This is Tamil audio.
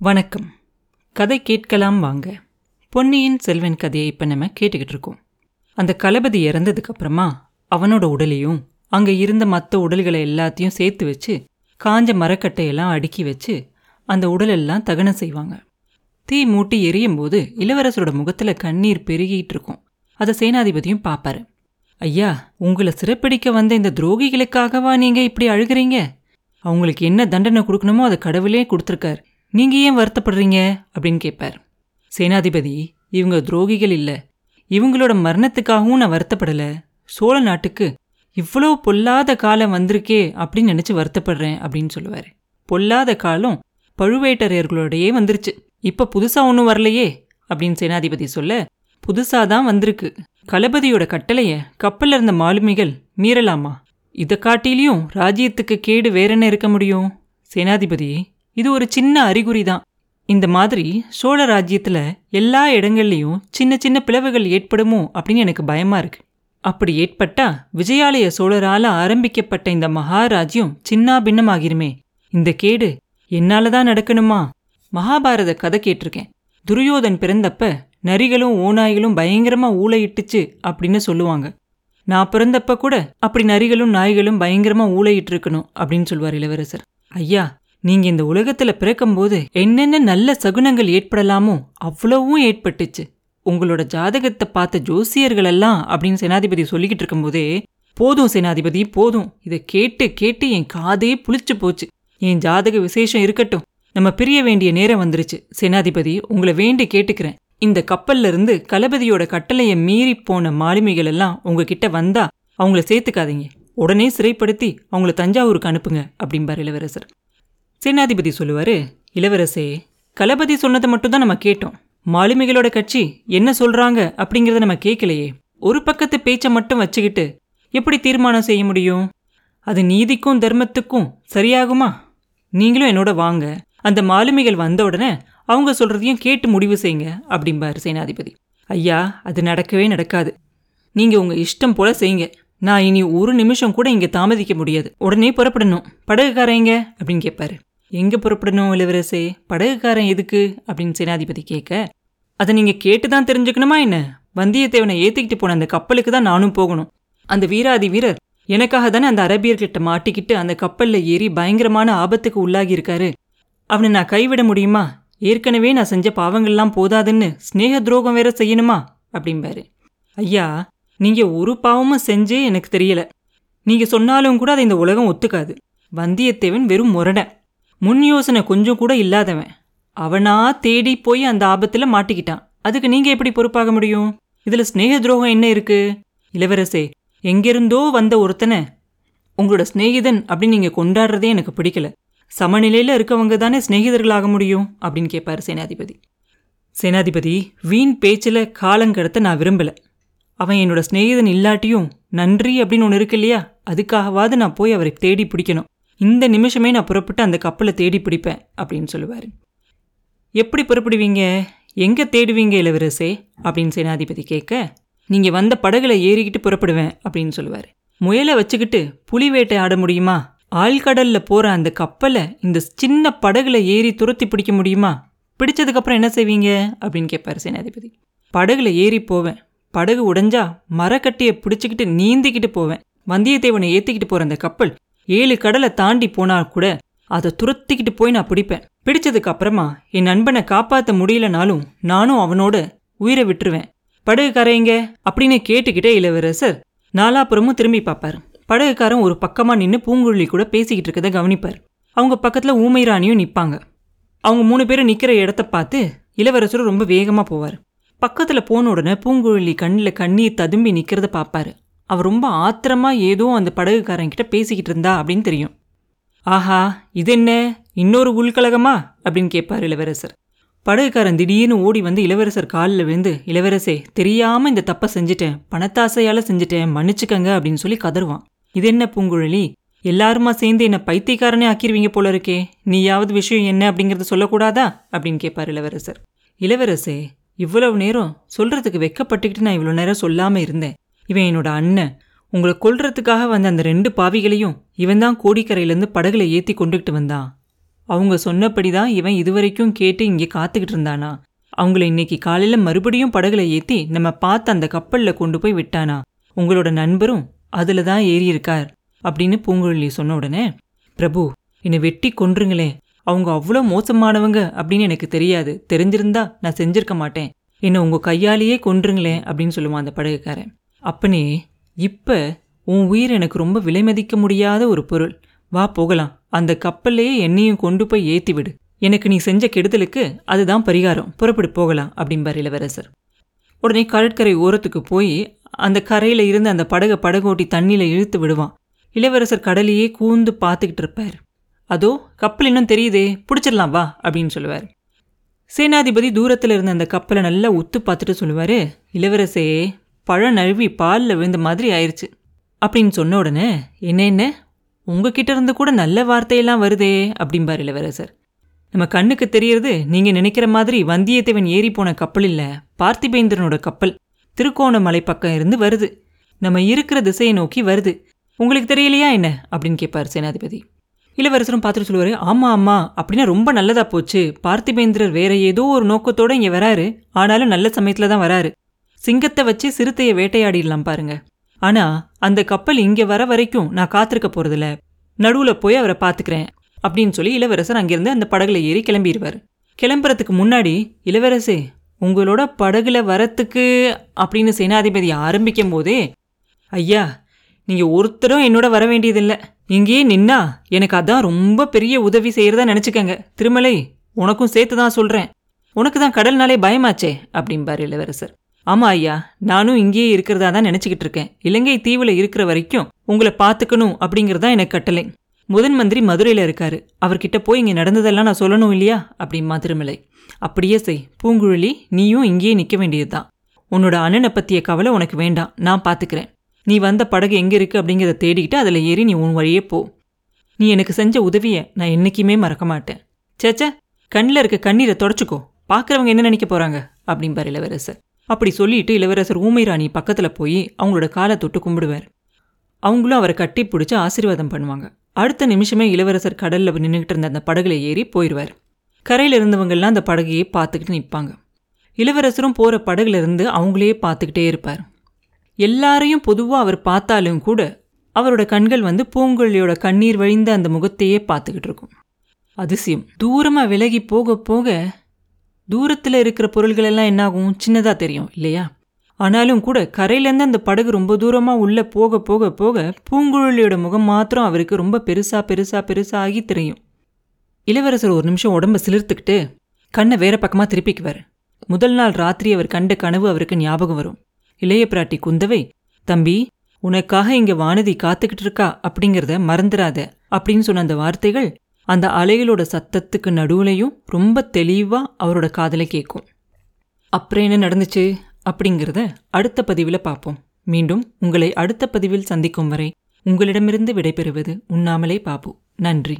வணக்கம். கதை கேட்கலாம் வாங்க. பொன்னியின் செல்வன் கதையை இப்போ நம்ம கேட்டுக்கிட்டு இருக்கோம். அந்த களபதி இறந்ததுக்கு அப்புறமா அவனோட உடலையும் அங்கே இருந்த மற்ற உடல்களை எல்லாத்தையும் சேர்த்து வச்சு காஞ்ச மரக்கட்டையெல்லாம் அடுக்கி வச்சு அந்த உடலெல்லாம் தகனம் செய்வாங்க. தீ மூட்டி எரியும் போது இளவரசரோட முகத்தில் கண்ணீர் பெருகிட்டு இருக்கும். அதை சேனாதிபதியும் பார்ப்பாரு ஐயா உங்களை சிறப்பிடிக்க வந்த இந்த துரோகிகளுக்காகவா நீங்க இப்படி அழுகிறீங்க? அவங்களுக்கு என்ன தண்டனை கொடுக்கணுமோ அதை கடவுளே கொடுத்துருக்கார். நீங்க ஏன் வருத்தப்படுறீங்க? அப்படின்னு கேட்பார் சேனாதிபதி இவங்க துரோகிகள் இல்ல. இவங்களோட மரணத்துக்காகவும் நான் வருத்தப்படல. சோழ நாட்டுக்கு இவ்வளோ பொல்லாத காலம் வந்திருக்கே அப்படின்னு நினைச்சு வருத்தப்படுறேன் அப்படின்னு சொல்லுவாரு. பொல்லாத காலம் பழுவேட்டரையர்களோடையே வந்துருச்சு. இப்போ புதுசா ஒன்றும் வரலையே அப்படின்னு சேனாதிபதி சொல்ல புதுசா தான் வந்திருக்கு. களபதியோட கட்டளையை கப்பல்ல இருந்த மாலுமிகள் மீறலாமா? இதை காட்டிலையும் ராஜ்யத்துக்கு கேடு வேற என்ன இருக்க முடியும்? சேனாதிபதி இது ஒரு சின்ன அறிகுறி தான் இந்த மாதிரி சோழ ராஜ்யத்துல எல்லா இடங்கள்லயும் சின்ன சின்ன பிளவுகள் ஏற்படுமோ அப்படின்னு எனக்கு பயமா இருக்கு. அப்படி ஏற்பட்டா விஜயாலய சோழரால ஆரம்பிக்கப்பட்ட இந்த மகாராஜ்யம் சின்னா பின்னமாகிருமே இந்த கேடு என்னால தான் நடக்கணுமா? மகாபாரத கதை கேட்டிருக்கேன். துரியோதன் பிறந்தப்ப நரிகளும் ஓநாய்களும் பயங்கரமா ஊளையிட்டுச்சு அப்படின்னு சொல்லுவாங்க. நான் பிறந்தப்ப கூட அப்படி நரிகளும் நாய்களும் பயங்கரமா ஊளையிட்டு இருக்கணும் அப்படின்னு சொல்லுவார் இளவரசர். ஐயா நீங்க இந்த உலகத்துல பிறக்கும்போது என்னென்ன நல்ல சகுனங்கள் ஏற்படலாமோ அவ்வளவும் ஏற்பட்டுச்சு. உங்களோட ஜாதகத்தை பார்த்த ஜோசியர்கள் எல்லாம் அப்படின்னு சேனாதிபதி சொல்லிக்கிட்டு இருக்கும்போதே போதும் சேனாதிபதி போதும். இதை கேட்டு கேட்டு என் காதே புளிச்சு போச்சு. என் ஜாதக விசேஷம் இருக்கட்டும். நம்ம பிரிய வேண்டிய நேரம் வந்துருச்சு. சேனாதிபதி உங்களை வேண்டி கேட்டுக்கிறேன். இந்த கப்பல்ல இருந்து களபதியோட கட்டளையை மீறி போன மாலுமிகள் எல்லாம் உங்ககிட்ட வந்தா அவங்கள சேர்த்துக்காதீங்க. உடனே சிறைப்படுத்தி அவங்கள தஞ்சாவூருக்கு அனுப்புங்க அப்படிம்பார் இளவரசர். சேனாதிபதி சொல்லுவாரு இளவரசே களபதி சொன்னதை மட்டும் தான் நம்ம கேட்டோம். மாலுமிகளோட கட்சி என்ன சொல்றாங்க அப்படிங்கிறத நம்ம கேட்கலையே ஒரு பக்கத்து பேச்சை மட்டும் வச்சுக்கிட்டு எப்படி தீர்மானம் செய்ய முடியும்? அது நீதிக்கும் தர்மத்துக்கும் சரியாகுமா? நீங்களும் என்னோட வாங்க. அந்த மாலுமிகள் வந்த உடனே அவங்க சொல்றதையும் கேட்டு முடிவு செய்யுங்க அப்படிம்பாரு சேனாதிபதி. ஐயா அது நடக்கவே நடக்காது. நீங்க உங்க இஷ்டம் போல செய்யுங்க. நான் இனி ஒரு நிமிஷம் கூட இங்க தாமதிக்க முடியாது. உடனே புறப்படணும். படகுக்காரங்க அப்படின்னு கேட்பாரு எங்கே புறப்படணும் இளவரசே? படகுக்காரன் எதுக்கு? அப்படின்னு சேனாதிபதி கேட்க அதை நீங்கள் கேட்டு தான் தெரிஞ்சுக்கணுமா என்ன? வந்தியத்தேவனை ஏற்றிக்கிட்டு போன அந்த கப்பலுக்கு தான் நானும் போகணும். அந்த வீராதி வீரர் எனக்காக தானே அந்த அரபியர்கிட்ட மாட்டிக்கிட்டு அந்த கப்பலில் ஏறி பயங்கரமான ஆபத்துக்கு உள்ளாகியிருக்காரு. அவனை நான் கைவிட முடியுமா? ஏற்கனவே நான் செஞ்ச பாவங்கள்லாம் போதாதுன்னு ஸ்னேக துரோகம் வேற செய்யணுமா? அப்படிம்பாரு. ஐயா நீங்கள் ஒரு பாவமும் செஞ்சே எனக்கு தெரியல. நீங்கள் சொன்னாலும் கூட அதை இந்த உலகம் ஒத்துக்காது. வந்தியத்தேவன் வெறும் முரடன். முன் யோசனை கொஞ்சம் கூட இல்லாதவன். அவனா தேடி போய் அந்த ஆபத்துல மாட்டிக்கிட்டான். அதுக்கு நீங்க எப்படி பொறுப்பாக முடியும்? இதுல ஸ்நேக துரோகம் என்ன இருக்கு? இளவரசே எங்கிருந்தோ வந்த ஒருத்தனை உங்களோட சிநேகிதன் அப்படின்னு நீங்க கொண்டாடுறதே எனக்கு பிடிக்கல. சமநிலையில இருக்கவங்க தானே சிநேகிதர்களாக முடியும்? அப்படின்னு கேட்பாரு சேனாதிபதி. சேனாதிபதி வீண் பேச்சில் காலங்கடத்த நான் விரும்பல. அவன் என்னோட சிநேகிதன் இல்லாட்டியும் நன்றி அப்படின்னு ஒன்று இருக்கு இல்லையா? அதுக்காகவாது நான் போய் அவரை தேடி பிடிக்கணும். இந்த நிமிஷமே நான் புறப்பட்டு அந்த கப்பலை தேடி பிடிப்பேன் அப்படின்னு சொல்லுவார். எப்படி புறப்படுவீங்க? எங்கே தேடுவீங்க இளவரசே? அப்படின்னு சேனாதிபதி கேட்க நீங்கள் வந்த படகுல ஏறிக்கிட்டு புறப்படுவேன் அப்படின்னு சொல்லுவார். முயலை வச்சுக்கிட்டு புலி வேட்டை ஆட முடியுமா? ஆழ்கடலில் போகிற அந்த கப்பலை இந்த சின்ன படகுல ஏறி துரத்தி பிடிக்க முடியுமா? பிடிச்சதுக்கப்புறம் என்ன செய்வீங்க? அப்படின்னு கேட்பார் சேனாதிபதி. படகுல ஏறி போவேன். படகு உடைஞ்சா மரக்கட்டியை பிடிச்சிக்கிட்டு நீந்திக்கிட்டு போவேன். வந்தியத்தேவனை ஏற்றிக்கிட்டு போகிற அந்த கப்பல் ஏழு கடலை தாண்டி போனா கூட அதை துரத்திக்கிட்டு போய் நான் பிடிப்பேன். பிடிச்சதுக்கு அப்புறமா என் நண்பனை காப்பாற்ற முடியலனாலும் நானும் அவனோட உயிரை விட்டுருவேன். படகுக்காரங்க அப்படின்னு கேட்டுக்கிட்டே இளவரசர் நாலாப்புறமும் திரும்பி பார்ப்பார். படகுக்காரன் ஒரு பக்கமா நின்று பூங்குழலி கூட பேசிக்கிட்டு இருக்கதை கவனிப்பார். அவங்க பக்கத்துல ஊமை ராணியும் நிற்பாங்க அவங்க மூணு பேரும் நிக்கிற இடத்த பார்த்து இளவரசரும் ரொம்ப வேகமா போவார். பக்கத்துல போன உடனே பூங்குழலி கண்ணில் கண்ணீர் ததும்பி நிக்கிறத பார்ப்பாரு. அவர் ரொம்ப ஆத்திரமா ஏதோ அந்த படகுக்காரன் கிட்ட பேசிக்கிட்டு இருந்தா அப்படின்னு தெரியும். ஆஹா இது என்ன? இன்னொரு உள்கலகமா? அப்படின்னு கேட்பார் இளவரசர். படகுக்காரன் திடீர்னு ஓடி வந்து இளவரசர் காலில் விழுந்து இளவரசே தெரியாம இந்த தப்பை செஞ்சுட்டேன். பணத்தாசையால் செஞ்சுட்டேன். மன்னிச்சுக்கங்க அப்படின்னு சொல்லி கதருவான் இது என்ன பூங்குழலி? எல்லாருமா சேர்ந்து என்னை பைத்தியக்காரனே ஆக்கிருவீங்க போல இருக்கே. நீயாவது விஷயம் என்ன அப்படிங்கிறத சொல்லக்கூடாதா? அப்படின்னு கேட்பார் இளவரசர். இளவரசே இவ்வளவு நேரம் சொல்றதுக்கு வெக்கப்பட்டுக்கிட்டு நான் இவ்வளோ நேரம் சொல்லாமல் இருந்தேன். இவன் என்னோட அண்ணன். உங்களை கொல்றதுக்காக வந்த அந்த ரெண்டு பாவிகளையும் இவன் தான் கோடிக்கரையிலேருந்து படகுல ஏற்றி கொண்டுகிட்டு வந்தான். அவங்க சொன்னபடி தான் இவன் இதுவரைக்கும் கேட்டு இங்கே காத்துக்கிட்டு இருந்தானா. அவங்கள இன்னைக்கு காலையில் மறுபடியும் படகுல ஏற்றி நம்ம பார்த்து அந்த கப்பலில் கொண்டு போய் விட்டானா. உங்களோட நண்பரும் அதில் தான் ஏறி இருக்கார் அப்படின்னு பூங்குழலி சொன்ன உடனே பிரபு என்னை வெட்டி கொன்றுங்களே. அவங்க அவ்வளோ மோசமானவங்க அப்படின்னு எனக்கு தெரியாது. தெரிஞ்சிருந்தா நான் செஞ்சிருக்க மாட்டேன். என்னை உங்கள் கையாலேயே கொன்றுங்களேன் அப்படின்னு சொல்லுவான் அந்த படகுக்காரன். அப்பனே இப்போ உன் உயிர் எனக்கு ரொம்ப விலை மதிக்க முடியாத ஒரு பொருள். வா போகலாம். அந்த கப்பல்லையே என்னையும் கொண்டு போய் ஏற்றி விடு எனக்கு நீ செஞ்ச கெடுதலுக்கு அதுதான் பரிகாரம். புறப்படு போகலாம் அப்படிம்பார் இளவரசர். உடனே கடற்கரை ஓரத்துக்கு போய் அந்த கரையில இருந்து அந்த படகை படகோட்டி தண்ணியில இழுத்து விடுவான். இளவரசர் கடலையே கூந்து பார்த்துக்கிட்டு இருப்பார். அதோ கப்பல் இன்னும் தெரியுதே பிடிச்சிடலாம் வா அப்படின்னு சொல்லுவார். சேனாதிபதி தூரத்தில் இருந்த அந்த கப்பலை நல்லா உத்து பார்த்துட்டு சொல்லுவார் இளவரசே பழம் நழுவி பாலில் விழுந்த மாதிரி ஆயிடுச்சு அப்படின்னு சொன்ன உடனே என்ன என்ன? உங்ககிட்ட இருந்து கூட நல்ல வார்த்தையெல்லாம் வருதே அப்படிம்பார் இளவரசர். நம்ம கண்ணுக்கு தெரியறது நீங்கள் நினைக்கிற மாதிரி வந்தியத்தேவன் ஏறி போன கப்பல் இல்லை பார்த்திபேந்திரனோட கப்பல் திருக்கோணமலை பக்கம் இருந்து வருது. நம்ம இருக்கிற திசையை நோக்கி வருது. உங்களுக்கு தெரியலையா என்ன? அப்படின்னு கேட்பார் சேனாதிபதி. இளவரசரும் பார்த்துட்டு சொல்லுவார் ஆமாம் ஆமாம் அப்படின்னா ரொம்ப நல்லதாக போச்சு. பார்த்திபேந்திரர் வேற ஏதோ ஒரு நோக்கத்தோடு இங்கே வராரு. ஆனாலும் நல்ல சமயத்தில் தான் வராரு. சிங்கத்தை வச்சு சிறுத்தையை வேட்டையாடிடலாம் பாருங்க. ஆனா அந்த கப்பல் இங்க வர வரைக்கும் நான் காத்திருக்க போறதில்ல. நடுவுல போய் அவரை பாத்துக்கிறேன் அப்படின்னு சொல்லி இளவரசர் அங்கிருந்து அந்த படகுல ஏறி கிளம்பிடுவார். கிளம்புறதுக்கு முன்னாடி இளவரசே உங்களோட படகுல வரத்துக்கு அப்படின்னு சேனாதிபதி ஆரம்பிக்கும் போதே ஐயா நீங்க ஒருத்தரும் என்னோட வர வேண்டியதில்லை. இங்கேயே நின்னா எனக்கு அதான் ரொம்ப பெரிய உதவி செய்யறதா நினைச்சுக்கங்க. திருமலை உனக்கும் சேர்த்து தான் சொல்றேன். உனக்கு தான் கடல்னாலே பயமாச்சே அப்படிம்பார் இளவரசர். ஆமா ஐயா நானும் இங்கேயே இருக்கிறதா தான் நினைச்சுக்கிட்டு இருக்கேன். இலங்கை தீவுல இருக்கிற வரைக்கும் உங்களை பார்த்துக்கணும் அப்படிங்கறதா எனக்கு கட்டளை. முதன் மந்திரி மதுரையில் இருக்காரு. அவர்கிட்ட போய் இங்கே நடந்ததெல்லாம் நான் சொல்லணும் இல்லையா? அப்படிமா திருமலை அப்படியே செய். பூங்குழலி நீயும் இங்கேயே நிக்க வேண்டியதுதான். உன்னோட அண்ணனை பற்றிய கவலை உனக்கு வேண்டாம். நான் பார்த்துக்கிறேன் நீ வந்த படகு எங்கே இருக்கு அப்படிங்கிறத தேடிக்கிட்டு அதில் ஏறி நீ உன் வழியே போ. நீ எனக்கு செஞ்ச உதவியை நான் என்னைக்குமே மறக்க மாட்டேன். சேச்சே கண்ணில் இருக்க கண்ணீரை தொடச்சிக்கோ. பார்க்குறவங்க என்ன நினைக்க போகிறாங்க அப்படிம்பார் இளவரசர். அப்படி சொல்லிட்டு இளவரசர் ஊமை ராணி பக்கத்தில் போய் அவங்களோட காலை தொட்டு கும்பிடுவார். அவங்களும் அவரை கட்டி பிடிச்சி ஆசீர்வாதம் பண்ணுவாங்க. அடுத்த நிமிஷமே இளவரசர் கடலில் நின்றுகிட்டு இருந்த அந்த படகுல ஏறி போயிடுவார் கரையில் இருந்தவங்கெல்லாம் அந்த படகையே பார்த்துக்கிட்டு நிற்பாங்க இளவரசரும் போகிற படகுல இருந்து அவங்களே பார்த்துக்கிட்டே இருப்பார். எல்லாரையும் பொதுவாக அவர் பார்த்தாலும் கூட அவரோட கண்கள் வந்து பூங்குழலியோட கண்ணீர் வழிந்த அந்த முகத்தையே பார்த்துக்கிட்டு இருக்கும். அதிசயம். தூரமாக விலகி போக போக தூரத்தில் இருக்கிற பொருள்கள் எல்லாம் என்னாகும்? சின்னதா தெரியும் இல்லையா? ஆனாலும் கூட கரையிலேருந்து அந்த படகு ரொம்ப தூரமா உள்ள போக போக போக பூங்குழலியோட முகம் மாத்திரம் அவருக்கு ரொம்ப பெருசா பெருசா பெருசா ஆகி தெரியும். இளவரசர் ஒரு நிமிஷம் உடம்ப சிலிர்த்துக்கிட்டு கண்ணை வேற பக்கமா திருப்பிக்குவார். முதல் நாள் ராத்திரி அவர் கண்ட கனவு அவருக்கு ஞாபகம் வரும். இளைய பிராட்டி குந்தவை தம்பி உனக்காக இங்க வானதி காத்துக்கிட்டு இருக்கா? அப்படிங்கிறத மறந்துடாத அப்படின்னு சொன்ன அந்த வார்த்தைகள் அந்த அலைகளோட சத்தத்துக்கு நடுவுலையும் ரொம்ப தெளிவாக அவரோட காதலை கேட்கும் அப்புறம் என்ன நடந்துச்சு அப்படிங்கிறத அடுத்த பதிவில் பார்ப்போம். மீண்டும் உங்களை அடுத்த பதிவில் சந்திக்கும் வரை உங்களிடமிருந்து விடைபெறுவது உண்ணாமலே பாபு. நன்றி.